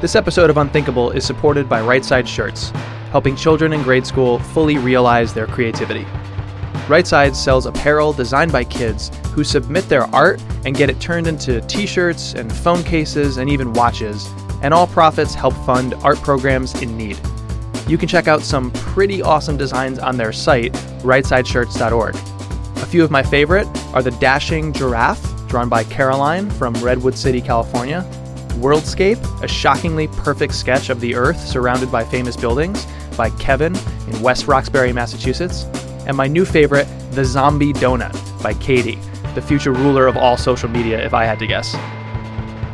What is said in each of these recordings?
This episode of Unthinkable is supported by Right Side Shirts, helping children in grade school fully realize their creativity. Right Side sells apparel designed by kids who submit their art and get it turned into t shirts and phone cases and even watches, and all profits help fund art programs in need. You can check out some pretty awesome designs on their site, rightsideshirts.org. A few of my favorite are the dashing giraffe, drawn by Caroline from Redwood City, California, Worldscape, a shockingly perfect sketch of the Earth surrounded by famous buildings by Kevin in West Roxbury, Massachusetts, and my new favorite, The Zombie Donut by Katie, the future ruler of all social media, if I had to guess.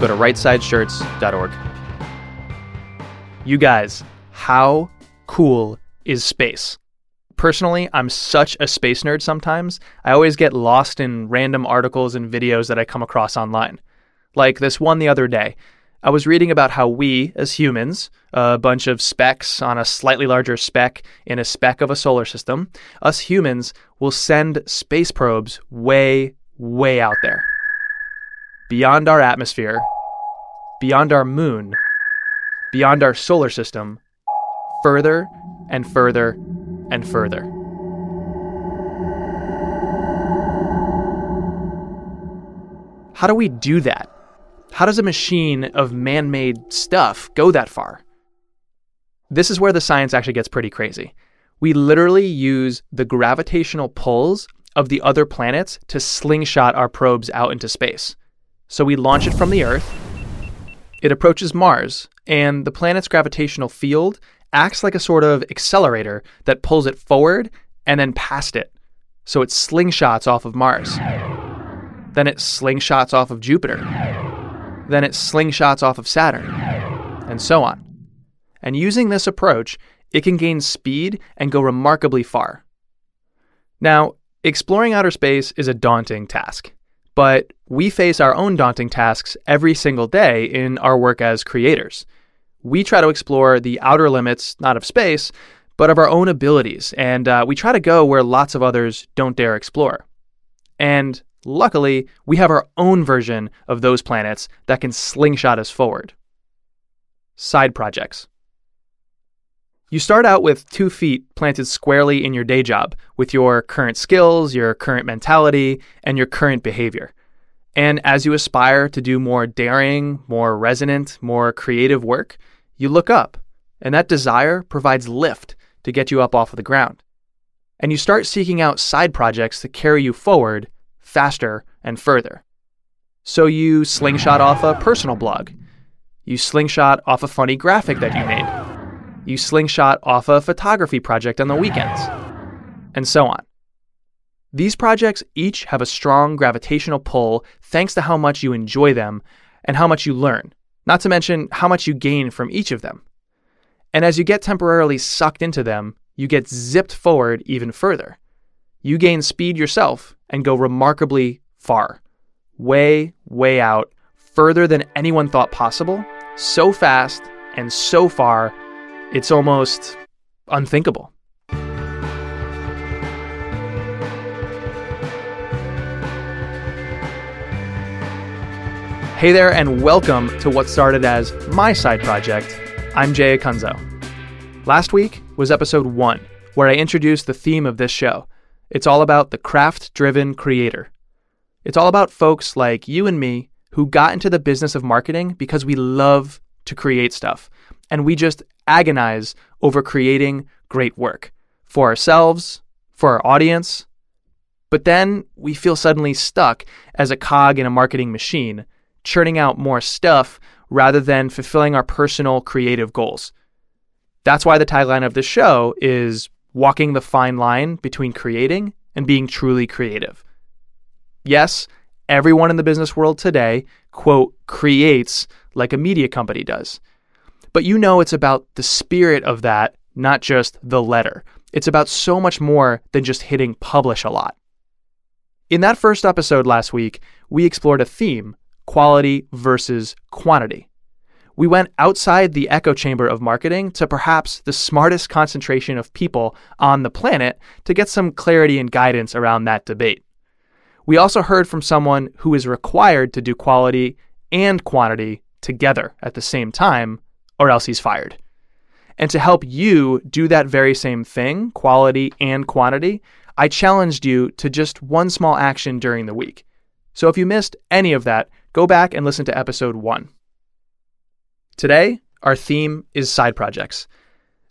Go to rightsideshirts.org. You guys, how cool is space? Personally, I'm such a space nerd sometimes. I always get lost in random articles and videos that I come across online. Like this one the other day. I was reading about how we, as humans, a bunch of specks on a slightly larger speck in a speck of a solar system, us humans will send space probes way, way out there. Beyond our atmosphere, beyond our moon, beyond our solar system, further and further and further. How do we do that? How does a machine of man made stuff go that far? This is where the science actually gets pretty crazy. We literally use the gravitational pulls of the other planets to slingshot our probes out into space. So we launch it from the Earth, it approaches Mars, and the planet's gravitational field acts like a sort of accelerator that pulls it forward and then past it. So it slingshots off of Mars. Then it slingshots off of Jupiter then it slingshots off of Saturn, and so on. And using this approach, it can gain speed and go remarkably far. Now, exploring outer space is a daunting task, but we face our own daunting tasks every single day in our work as creators. We try to explore the outer limits, not of space, but of our own abilities, and uh, we try to go where lots of others don't dare explore. And Luckily, we have our own version of those planets that can slingshot us forward. Side projects. You start out with two feet planted squarely in your day job with your current skills, your current mentality, and your current behavior. And as you aspire to do more daring, more resonant, more creative work, you look up, and that desire provides lift to get you up off of the ground. And you start seeking out side projects to carry you forward faster, and further. So you slingshot off a personal blog. You slingshot off a funny graphic that you made. You slingshot off a photography project on the weekends. And so on. These projects each have a strong gravitational pull thanks to how much you enjoy them and how much you learn, not to mention how much you gain from each of them. And as you get temporarily sucked into them, you get zipped forward even further you gain speed yourself and go remarkably far, way, way out, further than anyone thought possible, so fast and so far, it's almost unthinkable. Hey there, and welcome to what started as my side project. I'm Jay Acunzo. Last week was episode one, where I introduced the theme of this show it's all about the craft driven creator. It's all about folks like you and me who got into the business of marketing because we love to create stuff and we just agonize over creating great work for ourselves, for our audience. But then we feel suddenly stuck as a cog in a marketing machine, churning out more stuff rather than fulfilling our personal creative goals. That's why the tagline of this show is walking the fine line between creating and being truly creative. Yes, everyone in the business world today, quote, creates like a media company does. But you know it's about the spirit of that, not just the letter. It's about so much more than just hitting publish a lot. In that first episode last week, we explored a theme quality versus quantity we went outside the echo chamber of marketing to perhaps the smartest concentration of people on the planet to get some clarity and guidance around that debate. We also heard from someone who is required to do quality and quantity together at the same time, or else he's fired. And to help you do that very same thing, quality and quantity, I challenged you to just one small action during the week. So if you missed any of that, go back and listen to episode one. Today, our theme is side projects.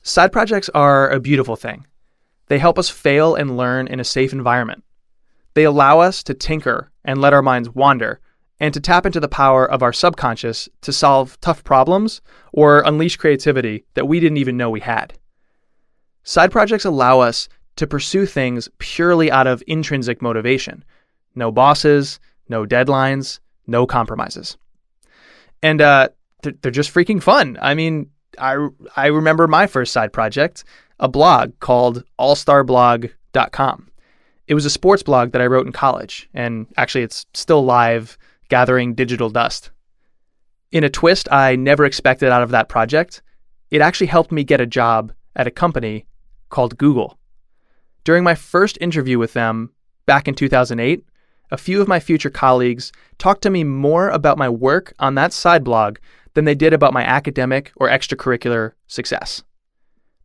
Side projects are a beautiful thing. They help us fail and learn in a safe environment. They allow us to tinker and let our minds wander and to tap into the power of our subconscious to solve tough problems or unleash creativity that we didn't even know we had. Side projects allow us to pursue things purely out of intrinsic motivation no bosses, no deadlines, no compromises. And uh, they're, they're just freaking fun. I mean, I, I remember my first side project, a blog called allstarblog.com. It was a sports blog that I wrote in college, and actually, it's still live gathering digital dust. In a twist I never expected out of that project, it actually helped me get a job at a company called Google. During my first interview with them back in 2008, a few of my future colleagues talked to me more about my work on that side blog than they did about my academic or extracurricular success.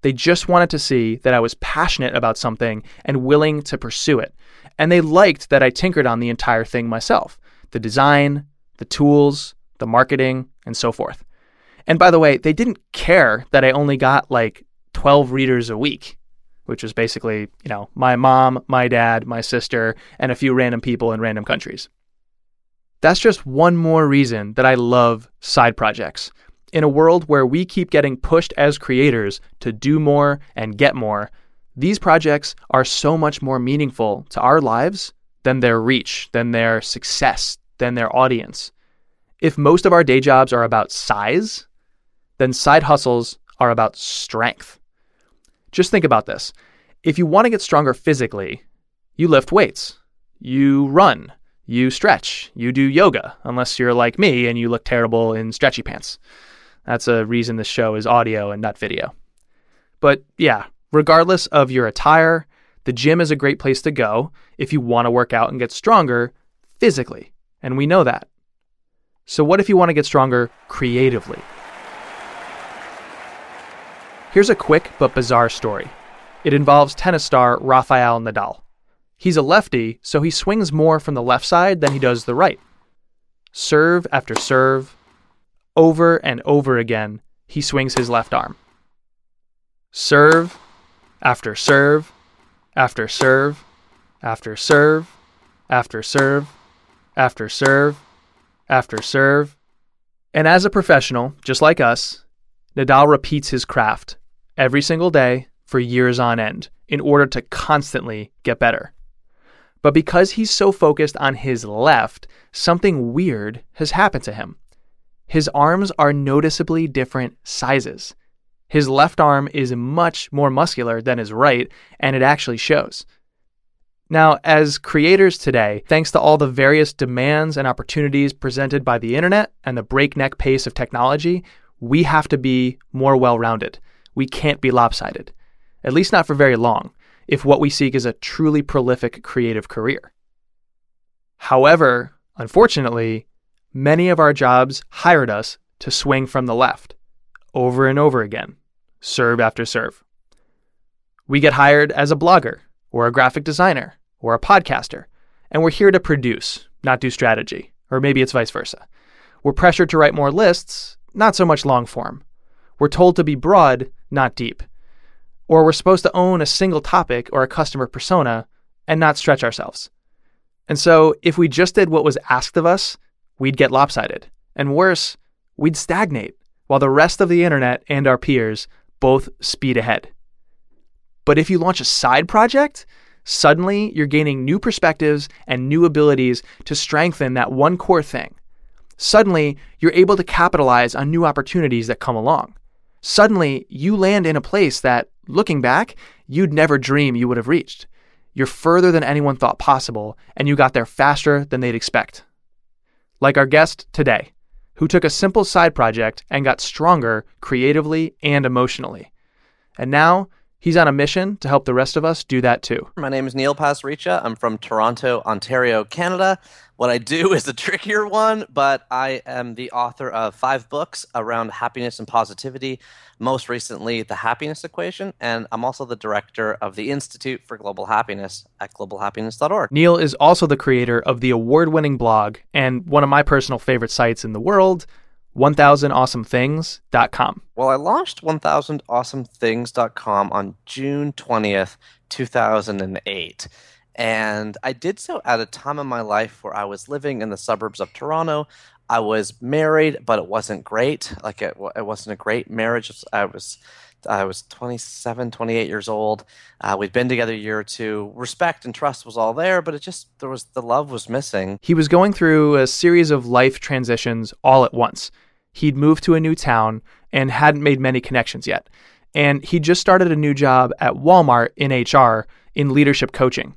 They just wanted to see that I was passionate about something and willing to pursue it. And they liked that I tinkered on the entire thing myself the design, the tools, the marketing, and so forth. And by the way, they didn't care that I only got like 12 readers a week, which was basically, you know, my mom, my dad, my sister, and a few random people in random countries. That's just one more reason that I love side projects. In a world where we keep getting pushed as creators to do more and get more, these projects are so much more meaningful to our lives than their reach, than their success, than their audience. If most of our day jobs are about size, then side hustles are about strength. Just think about this. If you want to get stronger physically, you lift weights, you run, you stretch, you do yoga, unless you're like me and you look terrible in stretchy pants. That's a reason this show is audio and not video. But yeah, regardless of your attire, the gym is a great place to go if you want to work out and get stronger physically. And we know that. So, what if you want to get stronger creatively? Here's a quick but bizarre story. It involves tennis star Rafael Nadal. He's a lefty, so he swings more from the left side than he does the right. Serve after serve, over and over again, he swings his left arm. Serve after serve after serve after serve after serve after serve, after serve. And as a professional, just like us, Nadal repeats his craft every single day for years on end in order to constantly get better. But because he's so focused on his left, something weird has happened to him. His arms are noticeably different sizes. His left arm is much more muscular than his right, and it actually shows. Now, as creators today, thanks to all the various demands and opportunities presented by the internet and the breakneck pace of technology, we have to be more well rounded. We can't be lopsided, at least not for very long, if what we seek is a truly prolific creative career. However, unfortunately, many of our jobs hired us to swing from the left over and over again, serve after serve. We get hired as a blogger or a graphic designer or a podcaster, and we're here to produce, not do strategy. Or maybe it's vice versa. We're pressured to write more lists, not so much long form. We're told to be broad, not deep. Or we're supposed to own a single topic or a customer persona and not stretch ourselves. And so, if we just did what was asked of us, we'd get lopsided. And worse, we'd stagnate while the rest of the internet and our peers both speed ahead. But if you launch a side project, Suddenly, you're gaining new perspectives and new abilities to strengthen that one core thing. Suddenly, you're able to capitalize on new opportunities that come along. Suddenly, you land in a place that, looking back, you'd never dream you would have reached. You're further than anyone thought possible, and you got there faster than they'd expect. Like our guest today, who took a simple side project and got stronger creatively and emotionally. And now He's on a mission to help the rest of us do that too. My name is Neil Pasricha. I'm from Toronto, Ontario, Canada. What I do is a trickier one, but I am the author of five books around happiness and positivity, most recently, The Happiness Equation, and I'm also the director of the Institute for Global Happiness at globalhappiness.org. Neil is also the creator of the award winning blog and one of my personal favorite sites in the world, 1000awesomethings.com. Well, I launched 1000awesomethings.com on June 20th, 2008. And I did so at a time in my life where I was living in the suburbs of Toronto. I was married, but it wasn't great. Like it, it wasn't a great marriage. I was I was 27, 28 years old. Uh, we'd been together a year or two. Respect and trust was all there, but it just there was the love was missing. He was going through a series of life transitions all at once. He'd moved to a new town and hadn't made many connections yet. And he just started a new job at Walmart in HR in leadership coaching.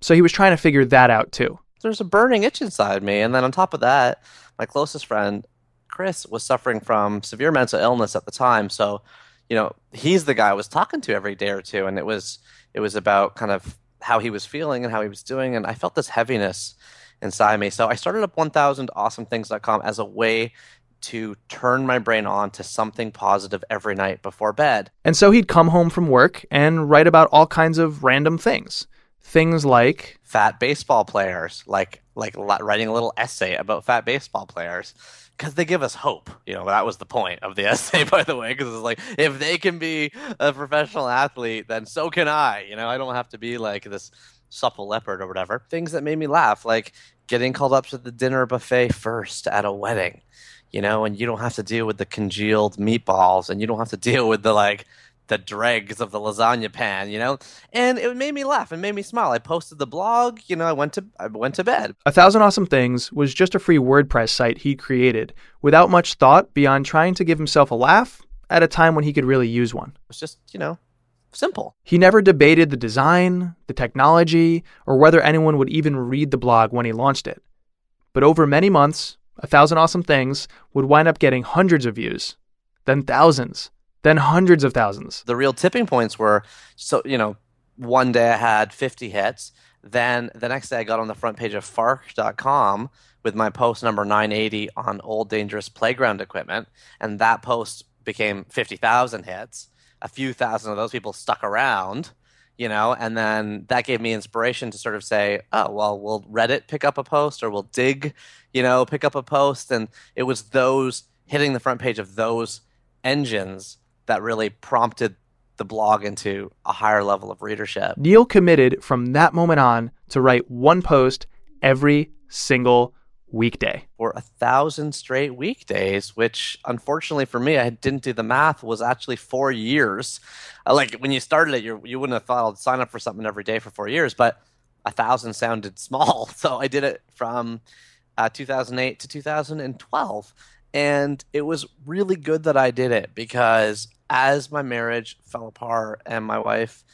So he was trying to figure that out too. There's a burning itch inside me. And then on top of that, my closest friend, Chris, was suffering from severe mental illness at the time. So you know, he's the guy I was talking to every day or two, and it was it was about kind of how he was feeling and how he was doing, and I felt this heaviness inside me. So I started up 1000awesomethings.com as a way to turn my brain on to something positive every night before bed. And so he'd come home from work and write about all kinds of random things. Things like fat baseball players, like like writing a little essay about fat baseball players because they give us hope. You know, that was the point of the essay, by the way, because it's like if they can be a professional athlete, then so can I. You know, I don't have to be like this supple leopard or whatever. Things that made me laugh, like getting called up to the dinner buffet first at a wedding. You know, and you don't have to deal with the congealed meatballs, and you don't have to deal with the like the dregs of the lasagna pan, you know? And it made me laugh and made me smile. I posted the blog, you know, I went to I went to bed. A Thousand Awesome Things was just a free WordPress site he created without much thought beyond trying to give himself a laugh at a time when he could really use one. It's just, you know, simple. He never debated the design, the technology, or whether anyone would even read the blog when he launched it. But over many months, A Thousand Awesome Things would wind up getting hundreds of views, then thousands then hundreds of thousands. The real tipping points were so, you know, one day I had 50 hits. Then the next day I got on the front page of Fark.com with my post number 980 on old dangerous playground equipment. And that post became 50,000 hits. A few thousand of those people stuck around, you know, and then that gave me inspiration to sort of say, oh, well, will Reddit pick up a post or will Digg, you know, pick up a post? And it was those hitting the front page of those engines that really prompted the blog into a higher level of readership. Neil committed from that moment on to write one post every single weekday. For a thousand straight weekdays, which unfortunately for me, I didn't do the math, was actually four years. Like when you started it, you you wouldn't have thought I'd sign up for something every day for four years, but a thousand sounded small. So I did it from uh, 2008 to 2012. And it was really good that I did it because as my marriage fell apart and my wife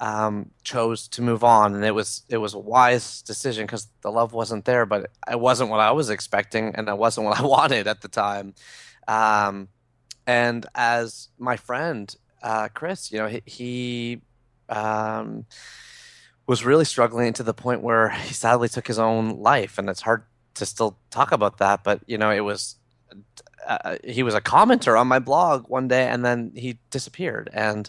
um, chose to move on, and it was it was a wise decision because the love wasn't there, but it wasn't what I was expecting, and it wasn't what I wanted at the time. Um, and as my friend uh, Chris, you know, he, he um, was really struggling to the point where he sadly took his own life, and it's hard to still talk about that. But you know, it was uh, he was a commenter on my blog one day and then he disappeared. And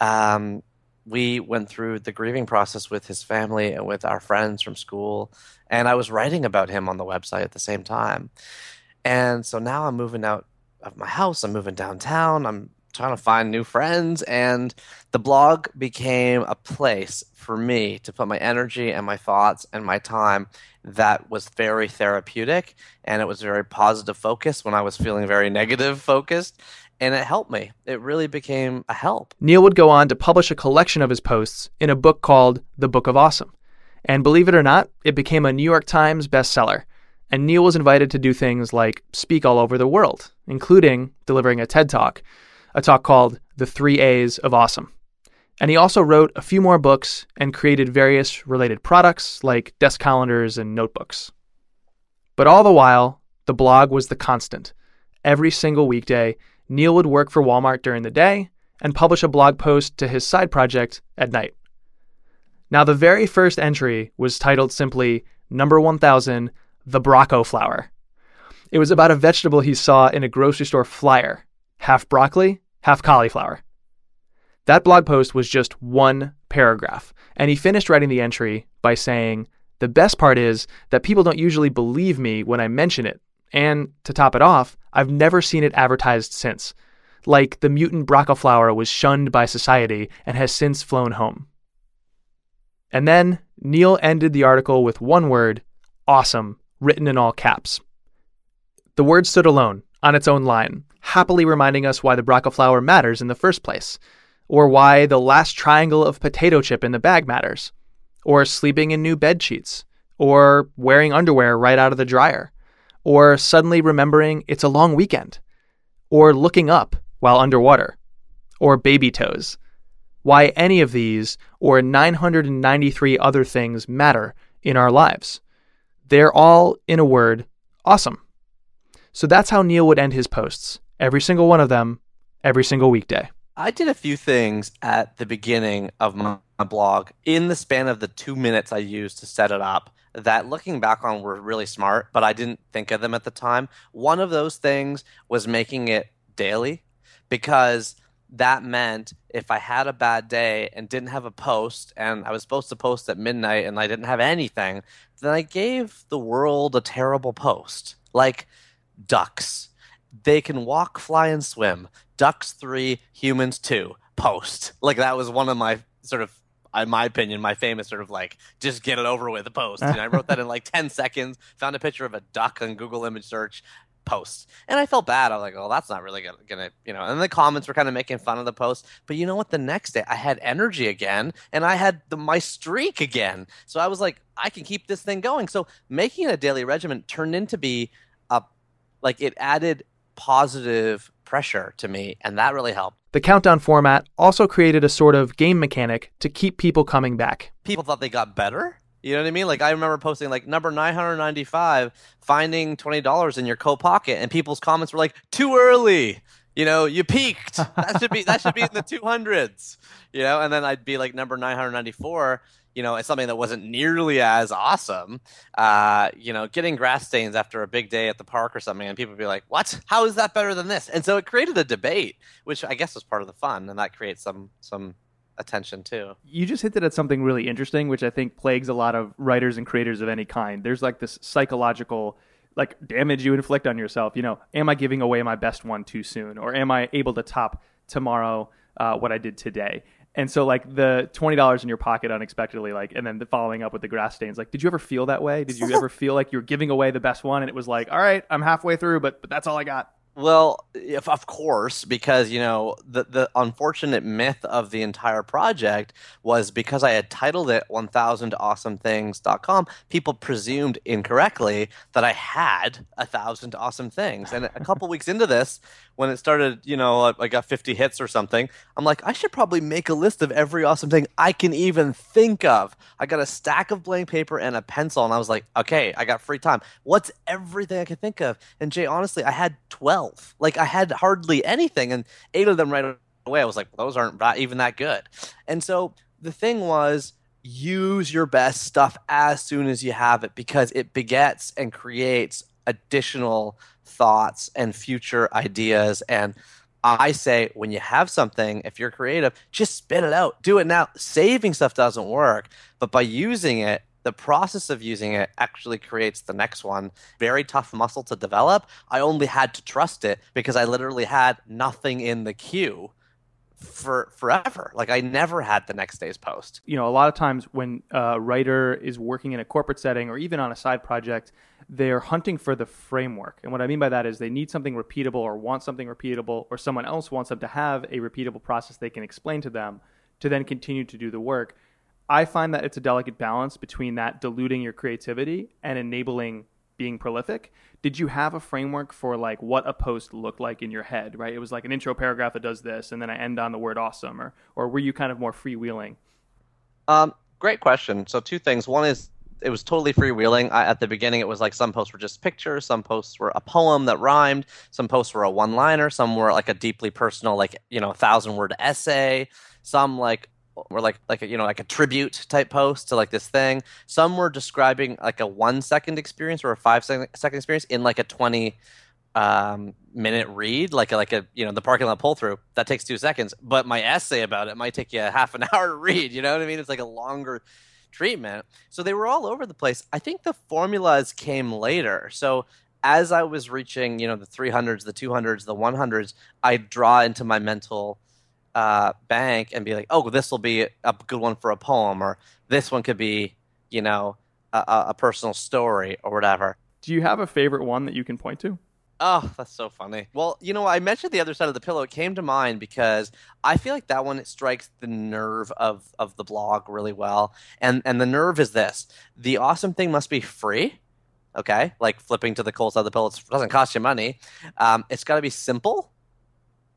um, we went through the grieving process with his family and with our friends from school. And i was writing about him on the website at the same time. And so now i'm moving out of my house. I'm moving downtown. I'm trying to find new friends and the blog became a place for me to put my energy and my thoughts and my time that was very therapeutic and it was very positive focused when I was feeling very negative focused and it helped me. It really became a help. Neil would go on to publish a collection of his posts in a book called The Book of Awesome. And believe it or not, it became a New York Times bestseller. And Neil was invited to do things like speak all over the world, including delivering a TED Talk, a talk called The Three A's of Awesome. And he also wrote a few more books and created various related products like desk calendars and notebooks. But all the while, the blog was the constant. Every single weekday, Neil would work for Walmart during the day and publish a blog post to his side project at night. Now, the very first entry was titled simply Number 1000 The Broccoflower. It was about a vegetable he saw in a grocery store flyer half broccoli, half cauliflower. That blog post was just one paragraph, and he finished writing the entry by saying, The best part is that people don't usually believe me when I mention it, and to top it off, I've never seen it advertised since. Like the mutant broccoli flower was shunned by society and has since flown home. And then Neil ended the article with one word awesome, written in all caps. The word stood alone, on its own line, happily reminding us why the broccoli flower matters in the first place or why the last triangle of potato chip in the bag matters, or sleeping in new bed sheets, or wearing underwear right out of the dryer, or suddenly remembering it's a long weekend, or looking up while underwater, or baby toes. Why any of these or 993 other things matter in our lives. They're all, in a word, awesome. So that's how Neil would end his posts, every single one of them, every single weekday. I did a few things at the beginning of my, blog in the span of the two minutes I used to set it up that looking back on were really smart, but I didn't think of them at the time. One of those things was making it daily because that meant if I had a bad day and didn't have a post and I was supposed to post at midnight and I didn't have anything, then I gave the world a terrible post. Like ducks. They can walk, fly, and swim. Ducks three, humans two. Post. Like that was one of my sort of in my opinion, my famous sort of like just get it over with post. And I wrote that in like 10 seconds, found a picture of a duck on Google image search, post. And I felt bad. I was like, oh, that's not really gonna, you know. And the comments were kind of making fun of the post. But you know what? The next day, I had energy again, and I had the, my streak again. So I was like, I can keep this thing going. So making a daily regimen turned into be a, like it added positive pressure to me, and that really helped. The countdown format also created a sort of game mechanic to keep people coming back. People thought they got better. You know what I mean? Like I remember posting like number 995, finding $20 in your coat pocket and people's comments were like too early. You know, you peaked. That should be that should be in the 200s. You know, and then I'd be like number 994 you know, it's something that wasn't nearly as awesome. Uh, you know, getting grass stains after a big day at the park or something, and people be like, "What? How is that better than this?" And so it created a debate, which I guess was part of the fun, and that creates some some attention too. You just hinted at something really interesting, which I think plagues a lot of writers and creators of any kind. There's like this psychological like damage you inflict on yourself. You know, am I giving away my best one too soon, or am I able to top tomorrow uh, what I did today? And so like the twenty dollars in your pocket unexpectedly, like, and then the following up with the grass stains. Like, did you ever feel that way? Did you ever feel like you're giving away the best one, and it was like, all right, I'm halfway through, but but that's all I got. Well, if of course, because you know the the unfortunate myth of the entire project was because I had titled it 1000awesomethings.com, people presumed incorrectly that I had a thousand awesome things. And a couple weeks into this, when it started, you know, I got 50 hits or something, I'm like, I should probably make a list of every awesome thing I can even think of. I got a stack of blank paper and a pencil, and I was like, okay, I got free time. What's everything I can think of? And Jay, honestly, I had 12 12. Like I had hardly anything, and eight of them right away. I was like, those aren't even that good. And so the thing was, use your best stuff as soon as you have it because it begets and creates additional thoughts and future ideas and I say when you have something, if you're creative, just spit it out. Do it now. Saving stuff doesn't work, but by using it, the process of using it actually creates the next one. Very tough muscle to develop. I only had to trust it because I literally had nothing in the queue for forever. Like I never had the next day's post. You know, a lot of times when a writer is working in a corporate setting or even on a side project, they're hunting for the framework. And what I mean by that is they need something repeatable or want something repeatable or someone else wants them to have a repeatable process they can explain to them to then continue to do the work. I find that it's a delicate balance between that diluting your creativity and enabling being prolific. Did you have a framework for like what a post looked like in your head, right? It was like an intro paragraph that does this and then I end on the word awesome or or were you kind of more freewheeling? Um great question. So two things. One is it was totally freewheeling. I, at the beginning, it was like some posts were just pictures, some posts were a poem that rhymed, some posts were a one-liner, some were like a deeply personal, like you know, thousand-word essay, some like were like like a, you know like a tribute type post to like this thing. Some were describing like a one-second experience or a five-second experience in like a twenty um, minute read, like a, like a you know the parking lot pull through that takes two seconds. But my essay about it might take you a half an hour to read. You know what I mean? It's like a longer treatment. So they were all over the place. I think the formulas came later. So as I was reaching, you know, the 300s, the 200s, the 100s, I draw into my mental uh, bank and be like, oh, this will be a good one for a poem, or this one could be, you know, a, a personal story or whatever. Do you have a favorite one that you can point to? Oh, that's so funny. Well, you know, I mentioned the other side of the pillow. It came to mind because I feel like that one it strikes the nerve of of the blog really well. And and the nerve is this: the awesome thing must be free. Okay, like flipping to the cold side of the pillow. It doesn't cost you money. Um, it's got to be simple,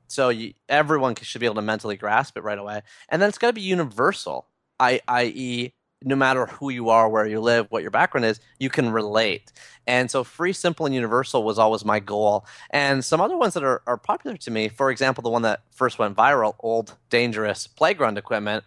so you, everyone should be able to mentally grasp it right away. And then it's got to be universal. I, i.e., no matter who you are, where you live, what your background is, you can relate. And so free, simple, and universal was always my goal. And some other ones that are, are popular to me, for example, the one that first went viral, old, dangerous playground equipment.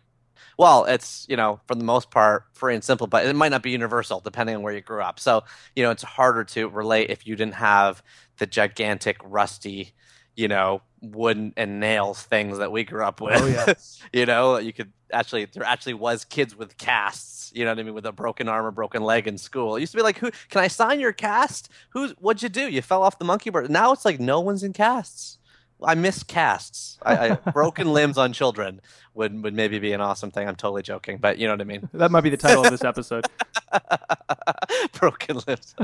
Well, it's, you know, for the most part, free and simple, but it might not be universal depending on where you grew up. So, you know, it's harder to relate if you didn't have the gigantic, rusty, you know, wooden and nails things that we grew up oh, with. Oh, yeah. you know, you could actually there actually was kids with casts. You know what I mean, with a broken arm or broken leg in school. It used to be like, who can I sign your cast? Who's what'd you do? You fell off the monkey bar. Now it's like no one's in casts. I miss casts. I, I broken limbs on children would would maybe be an awesome thing. I'm totally joking, but you know what I mean. That might be the title of this episode. broken limbs.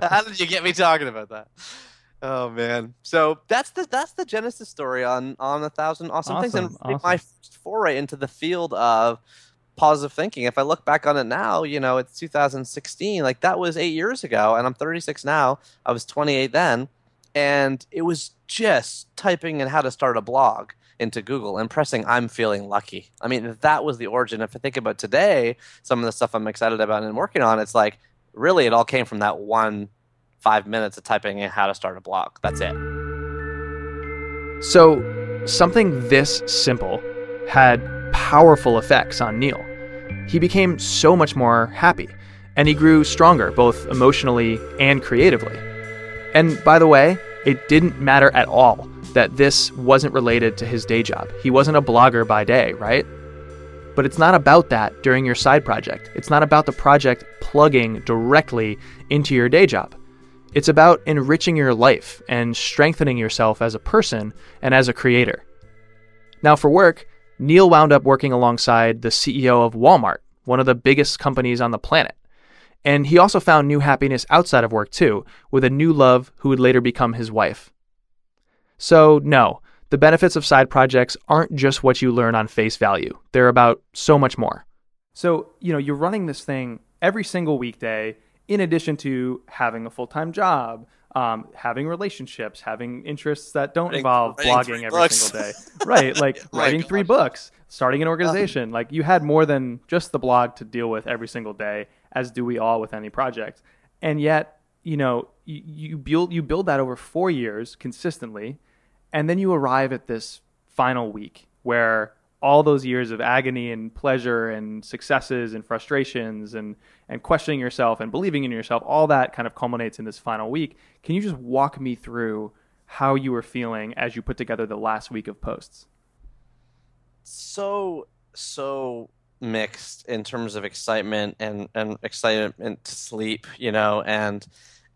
How did you get me talking about that? Oh man! So that's the that's the genesis story on on a thousand awesome, awesome things, and awesome. my foray into the field of positive thinking. If I look back on it now, you know, it's 2016. Like that was eight years ago, and I'm 36 now. I was 28 then, and it was just typing in how to start a blog into Google and pressing I'm feeling lucky. I mean, that was the origin. If I think about today, some of the stuff I'm excited about and working on, it's like really it all came from that one five minutes of typing in how to start a blog. That's it. So, something this simple had powerful effects on Neil. He became so much more happy, and he grew stronger both emotionally and creatively. And by the way, it didn't matter at all that this wasn't related to his day job. He wasn't a blogger by day, right? But it's not about that during your side project. It's not about the project plugging directly into your day job. It's about enriching your life and strengthening yourself as a person and as a creator. Now, for work, Neil wound up working alongside the CEO of Walmart, one of the biggest companies on the planet. And he also found new happiness outside of work, too, with a new love who would later become his wife. So, no, the benefits of side projects aren't just what you learn on face value, they're about so much more. So, you know, you're running this thing every single weekday, in addition to having a full time job, um, having relationships, having interests that don't Writing- involve writing blogging every books. single day. Right. Like my writing three books, starting an organization. like you had more than just the blog to deal with every single day, as do we all with any project. And yet, you know, you, you build you build that over four years consistently, and then you arrive at this final week where all those years of agony and pleasure and successes and frustrations and and questioning yourself and believing in yourself all that kind of culminates in this final week. Can you just walk me through how you were feeling as you put together the last week of posts? So so mixed in terms of excitement and and excitement to sleep, you know, and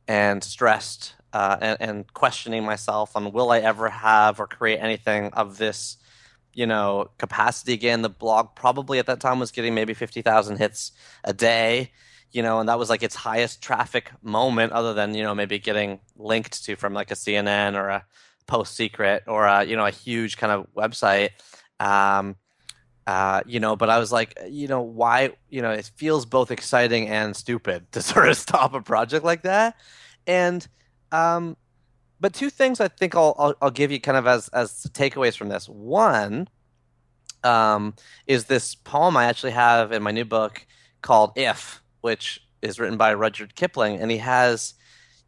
and stressed uh, and, and questioning myself on will I ever have or create anything of this, you know, capacity again. The blog probably at that time was getting maybe fifty thousand hits a day. You know, and that was like its highest traffic moment, other than you know maybe getting linked to from like a CNN or a PostSecret or a you know a huge kind of website. Um, uh, you know, but I was like, you know, why? You know, it feels both exciting and stupid to sort of stop a project like that. And, um, but two things I think I'll, I'll I'll give you kind of as as takeaways from this. One, um, is this poem I actually have in my new book called "If." which is written by Rudyard Kipling, and he has,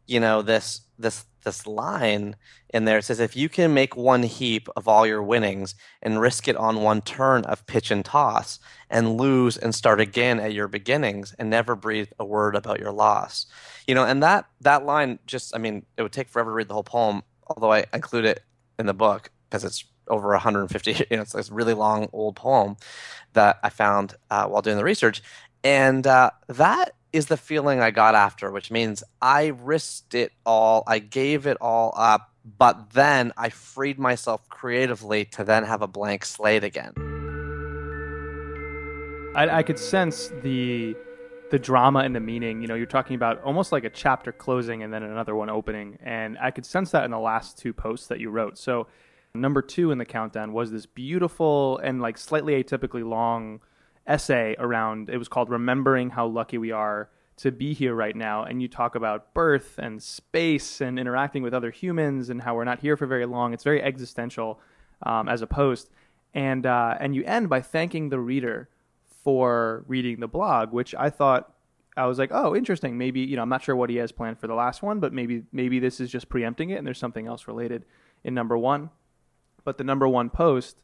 you know, this this this line in there. It says, "If you can make one heap of all your winnings and risk it on one turn of pitch and toss, and lose and start again at your beginnings, and never breathe a word about your loss," you know, and that that line just, I mean, it would take forever to read the whole poem, although I include it in the book because it's over 150 you know it's this really long old poem that i found uh, while doing the research and uh, that is the feeling I got after, which means I risked it all, I gave it all up, but then I freed myself creatively to then have a blank slate again. I, I could sense the the drama and the meaning. You know, you're talking about almost like a chapter closing and then another one opening, and I could sense that in the last two posts that you wrote. So, number two in the countdown was this beautiful and like slightly atypically long essay around it was called remembering how lucky we are to be here right now and you talk about birth and space and interacting with other humans and how we're not here for very long. It's very existential um, as a post and uh, and you end by thanking the reader for reading the blog which i thought i was like oh interesting. Maybe you know i'm not sure what he has planned for the last one but maybe maybe this is just preempting it and there's something else related in number one. But the number one post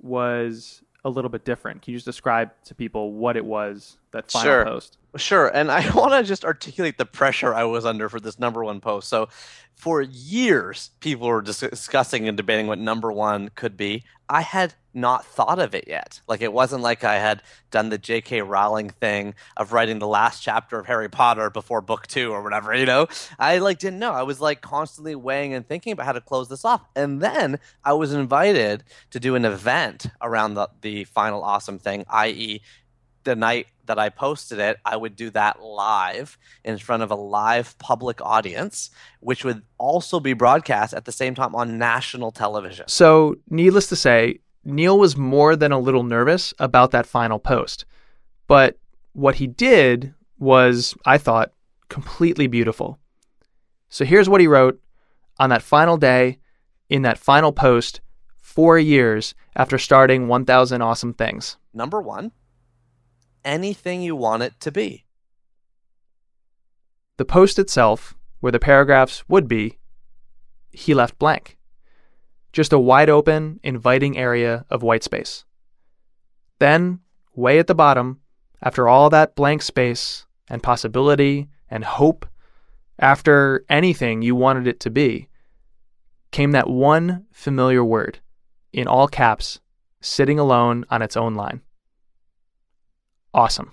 was a little bit different. Can you just describe to people what it was that final Sure. post? Sure, and I want to just articulate the pressure I was under for this number one post. So, for years, people were dis- discussing and debating what number one could be. I had not thought of it yet. Like, it wasn't like I had done the J.K. Rowling thing of writing the last chapter of Harry Potter before book two or whatever. You know, I like didn't know. I was like constantly weighing and thinking about how to close this off, and then I was invited to do an event around the the final awesome thing, i.e the night that I posted it, I would do that live in front of a live public audience, which would also be broadcast at the same time on national television. So, needless to say, Neil was more than a little nervous about that final post. But what he did was, I thought, completely beautiful. So, here's what he wrote on that final day in that final post, four years after starting 1,000 Awesome Things. Number one, anything you want it to be. The post itself, where the paragraphs would be, he left blank. Just a wide open, inviting area of white space. Then, way at the bottom, after all that blank space and possibility and hope, after anything you wanted it to be, came that one familiar word, in all caps, sitting alone on its own line. Awesome.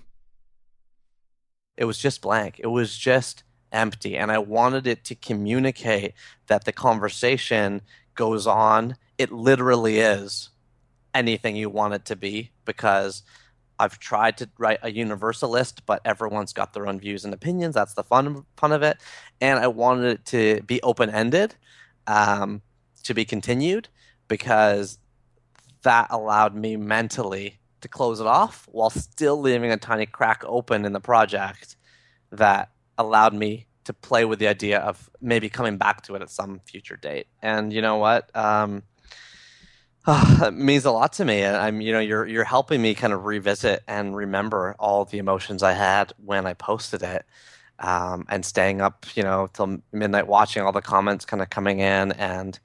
It was just blank. It was just empty. And I wanted it to communicate that the conversation goes on. It literally is anything you want it to be because I've tried to write a universalist, but everyone's got their own views and opinions. That's the fun fun of it. And I wanted it to be open ended, um, to be continued, because that allowed me mentally to close it off while still leaving a tiny crack open in the project that allowed me to play with the idea of maybe coming back to it at some future date. And you know what? Um, it means a lot to me. I'm, you know, you're you're helping me kind of revisit and remember all the emotions I had when I posted it, um, and staying up, you know, till midnight watching all the comments kind of coming in and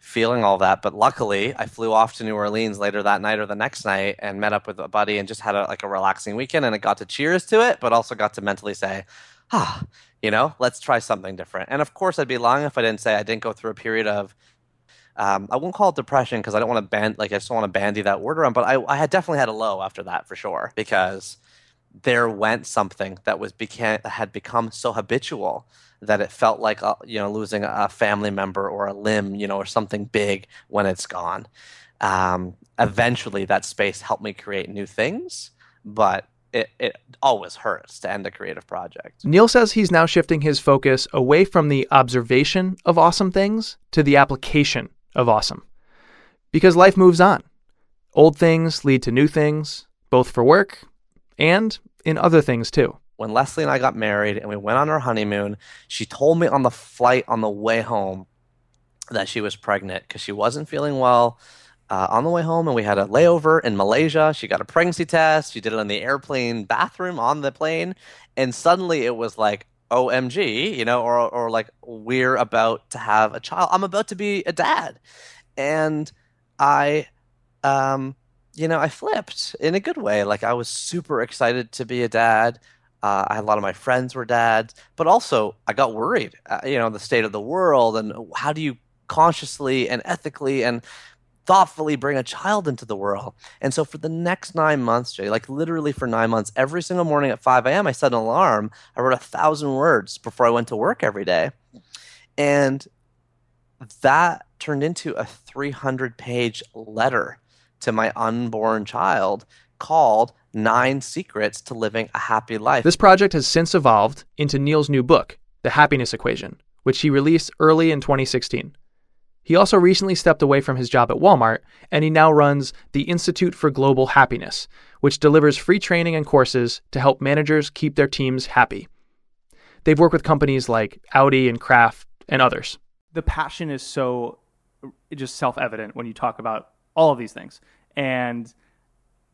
feeling all that. But luckily, I flew off to New Orleans later that night or the next night and met up with a buddy and just had a, like a relaxing weekend. And it got to cheers to it, but also got to mentally say, ah, you know, let's try something different. And of course, I'd be lying if I didn't say I didn't go through a period of. Um, I won't call it depression because I don't want to band like I just want to bandy that word around. But I, I had definitely had a low after that for sure because there went something that was became had become so habitual that it felt like uh, you know losing a family member or a limb, you know, or something big when it's gone. Um, eventually, that space helped me create new things, but it, it always hurts to end a creative project. Neil says he's now shifting his focus away from the observation of awesome things to the application of awesome. Because life moves on. Old things lead to new things, both for work and in other things too. When Leslie and I got married and we went on our honeymoon, she told me on the flight on the way home that she was pregnant because she wasn't feeling well. uh, on the way home, and we had a layover in Malaysia. She got a pregnancy test. She did it in the airplane bathroom on the plane, and suddenly it was like, OMG, you know, or or like we're about to have a child. I'm about to be a dad, and I, um, you know, I flipped in a good way. Like I was super excited to be a dad. Uh, I had a lot of my friends were dads, but also I got worried. Uh, you know, the state of the world and how do you consciously and ethically and thoughtfully bring a child into the world. And so for the next nine months, Jay, like literally for nine months, every single morning at 5 a.m., I set an alarm. I wrote a thousand words before I went to work every day. And that turned into a 300 page letter to my unborn child called Nine Secrets to Living a Happy Life. This project has since evolved into Neil's new book, The Happiness Equation, which he released early in 2016. He also recently stepped away from his job at Walmart, and he now runs the Institute for Global Happiness, which delivers free training and courses to help managers keep their teams happy. They've worked with companies like Audi and Kraft and others. The passion is so just self evident when you talk about all of these things. And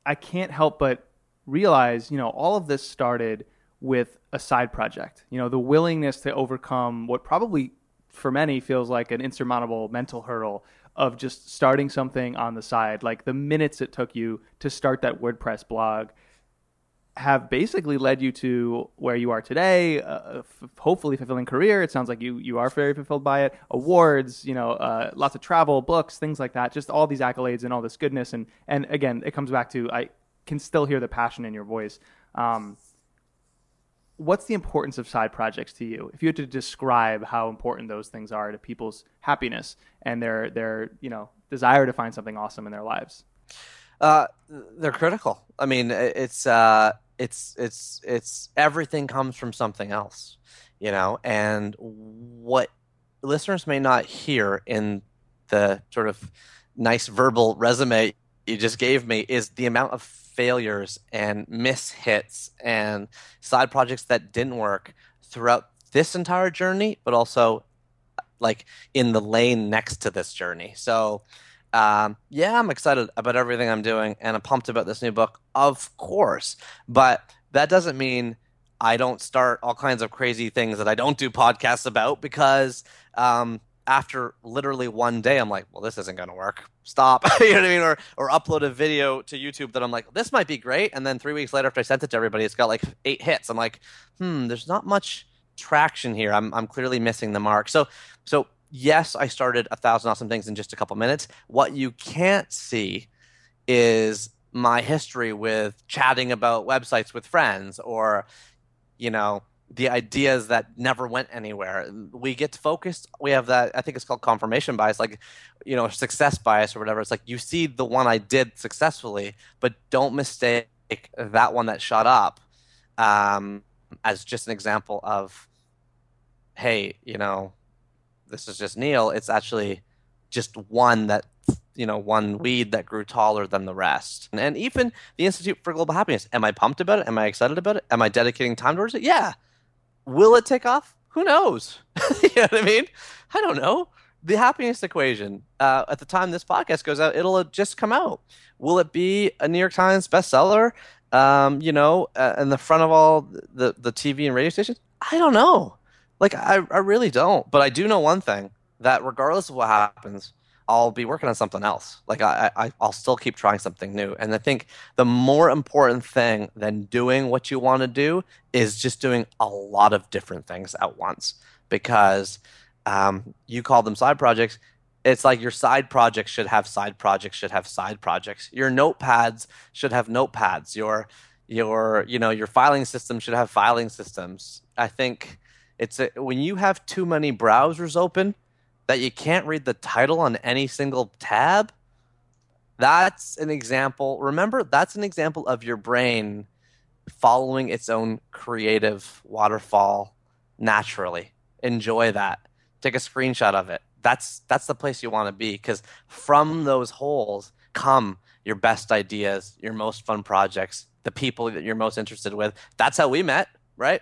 I can't help but realize, you know, all of this started with a side project. You know, the willingness to overcome what probably for many feels like an insurmountable mental hurdle of just starting something on the side. Like the minutes it took you to start that WordPress blog have basically led you to where you are today. Uh, f- hopefully, fulfilling career. It sounds like you you are very fulfilled by it. Awards, you know, uh, lots of travel, books, things like that. Just all these accolades and all this goodness. And and again, it comes back to I can still hear the passion in your voice. Um, what's the importance of side projects to you? If you had to describe how important those things are to people's happiness and their their you know desire to find something awesome in their lives. Uh, they're critical. I mean, it's uh, it's it's it's everything comes from something else, you know. And what listeners may not hear in the sort of nice verbal resume you just gave me is the amount of failures and mishits and side projects that didn't work throughout this entire journey, but also like in the lane next to this journey. So, um, yeah, I'm excited about everything I'm doing and I'm pumped about this new book, of course. But that doesn't mean I don't start all kinds of crazy things that I don't do podcasts about because um, after literally one day, I'm like, well, this isn't going to work. Stop. you know what I mean? Or, or upload a video to YouTube that I'm like, this might be great. And then three weeks later, after I sent it to everybody, it's got like eight hits. I'm like, hmm, there's not much traction here. I'm, I'm clearly missing the mark. So, so yes, I started a thousand awesome things in just a couple minutes. What you can't see is my history with chatting about websites with friends or, you know, the ideas that never went anywhere. We get focused. We have that. I think it's called confirmation bias, like you know, success bias or whatever. It's like you see the one I did successfully, but don't mistake that one that shot up um, as just an example of, hey, you know, this is just Neil. It's actually just one that you know one weed that grew taller than the rest and even the institute for global happiness am i pumped about it am i excited about it am i dedicating time towards it yeah Will it take off? Who knows? you know what I mean? I don't know. The happiness equation. Uh, at the time this podcast goes out, it'll just come out. Will it be a New York Times bestseller? Um, you know, uh, in the front of all the the TV and radio stations? I don't know. Like I, I really don't. But I do know one thing that regardless of what happens, I'll be working on something else. Like I, I, I'll still keep trying something new. And I think the more important thing than doing what you want to do is just doing a lot of different things at once. Because um, you call them side projects. It's like your side projects should have side projects should have side projects. Your notepads should have notepads. Your your you know your filing system should have filing systems. I think it's a, when you have too many browsers open that you can't read the title on any single tab, that's an example. Remember, that's an example of your brain following its own creative waterfall naturally. Enjoy that. Take a screenshot of it. That's that's the place you want to be because from those holes come your best ideas, your most fun projects, the people that you're most interested with. That's how we met, right?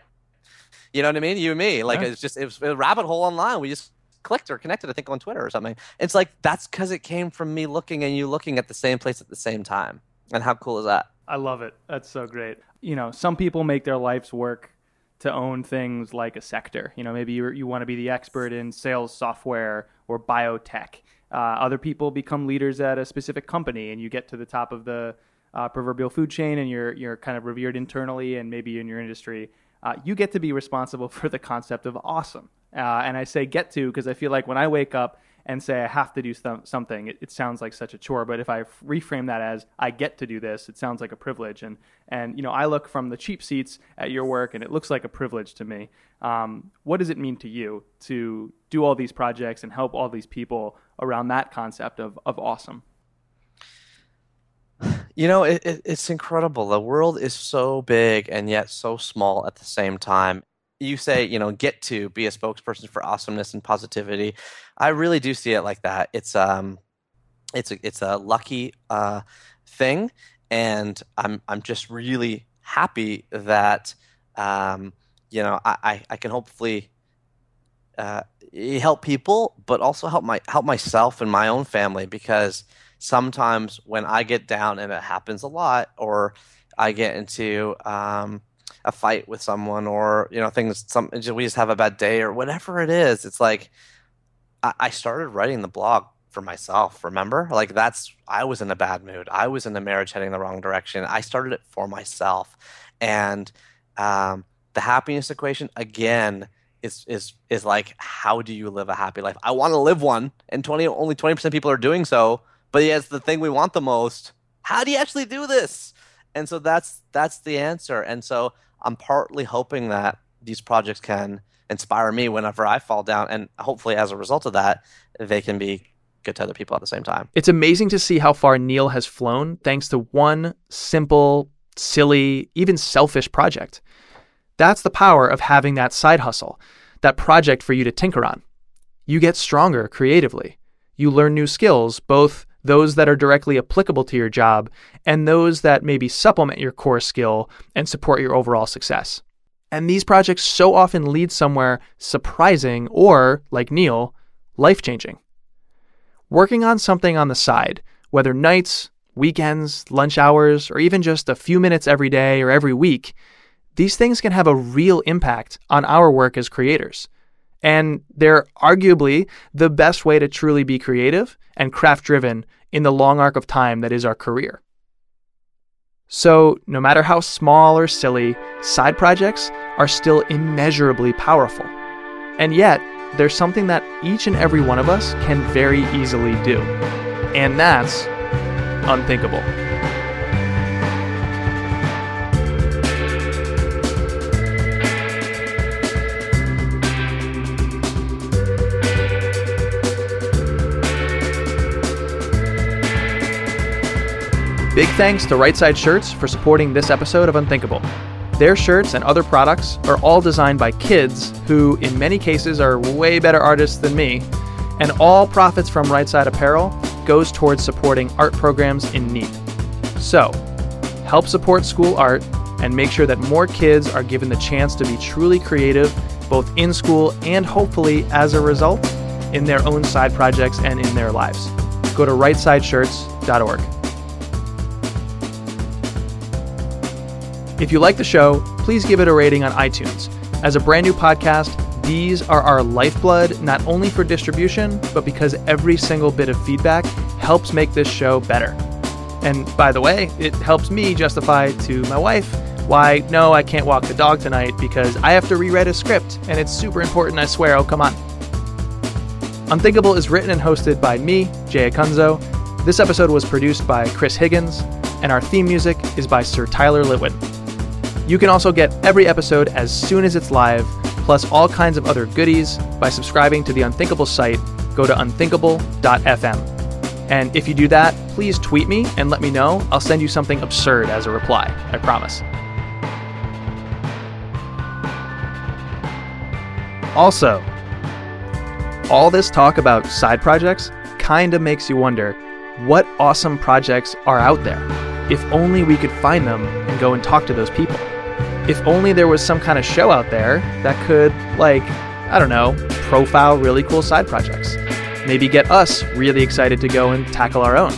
You know what I mean? You and me. Like yeah. it's just it was a rabbit hole online. We just clicked or connected, I think, on Twitter or something. It's like that's because it came from me looking and you looking at the same place at the same time. And how cool is that? I love it. That's so great. You know, some people make their life's work to own things like a sector. You know, maybe you you want to be the expert in sales software or biotech. Uh, other people become leaders at a specific company, and you get to the top of the uh, proverbial food chain, and you're you're kind of revered internally and maybe in your industry. Uh, you get to be responsible for the concept of awesome. Uh, and I say get to because I feel like when I wake up and say I have to do th- something, it, it, sounds like such a chore. But if I reframe that as I get to do this, it sounds like a privilege. And and you know, I look from the cheap seats at your work, and it looks like a privilege to me. Um, what does it mean to you to do all these projects and help all these people around that concept of of awesome? You know, it, it, it's incredible. The world is so big and yet so small at the same time you say, you know, get to be a spokesperson for awesomeness and positivity. I really do see it like that. It's um, it's a it's a lucky uh, thing, and I'm I'm just really happy that um, you know I I, I can hopefully uh, help people, but also help my help myself and my own family because sometimes when I get down and it happens a lot, or I get into um, a fight with someone or you know things some we just have a bad day or whatever it is it's like I, I started writing the blog for myself remember? Like that's i was in a bad mood. I was in a marriage heading the wrong direction. I started it for myself. And um, the happiness equation again is is is like how do you live a happy life? I want to live one and 20 only 20% of people are doing so but yeah it's the thing we want the most how do you actually do this and so that's that's the answer and so I'm partly hoping that these projects can inspire me whenever I fall down, and hopefully, as a result of that, they can be good to other people at the same time. It's amazing to see how far Neil has flown thanks to one simple, silly, even selfish project. That's the power of having that side hustle, that project for you to tinker on. You get stronger creatively. You learn new skills, both those that are directly applicable to your job, and those that maybe supplement your core skill and support your overall success. And these projects so often lead somewhere surprising or, like Neil, life changing. Working on something on the side, whether nights, weekends, lunch hours, or even just a few minutes every day or every week, these things can have a real impact on our work as creators. And they're arguably the best way to truly be creative and craft driven in the long arc of time that is our career. So, no matter how small or silly, side projects are still immeasurably powerful. And yet, there's something that each and every one of us can very easily do. And that's unthinkable. Big thanks to Right Side Shirts for supporting this episode of Unthinkable. Their shirts and other products are all designed by kids who, in many cases, are way better artists than me, and all profits from Right Side Apparel goes towards supporting art programs in need. So, help support school art and make sure that more kids are given the chance to be truly creative, both in school and hopefully as a result in their own side projects and in their lives. Go to rightsideshirts.org. If you like the show, please give it a rating on iTunes. As a brand new podcast, these are our lifeblood, not only for distribution, but because every single bit of feedback helps make this show better. And by the way, it helps me justify to my wife why, no, I can't walk the dog tonight because I have to rewrite a script and it's super important, I swear. Oh, come on. Unthinkable is written and hosted by me, Jay Acunzo. This episode was produced by Chris Higgins, and our theme music is by Sir Tyler Litwin. You can also get every episode as soon as it's live, plus all kinds of other goodies by subscribing to the Unthinkable site. Go to unthinkable.fm. And if you do that, please tweet me and let me know. I'll send you something absurd as a reply. I promise. Also, all this talk about side projects kind of makes you wonder what awesome projects are out there. If only we could find them and go and talk to those people if only there was some kind of show out there that could, like, I don't know, profile really cool side projects. Maybe get us really excited to go and tackle our own.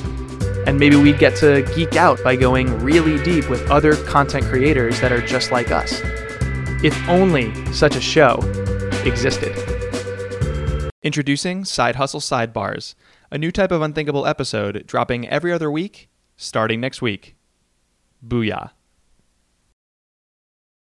And maybe we'd get to geek out by going really deep with other content creators that are just like us. If only such a show existed. Introducing Side Hustle Sidebars, a new type of unthinkable episode dropping every other week, starting next week. Booyah.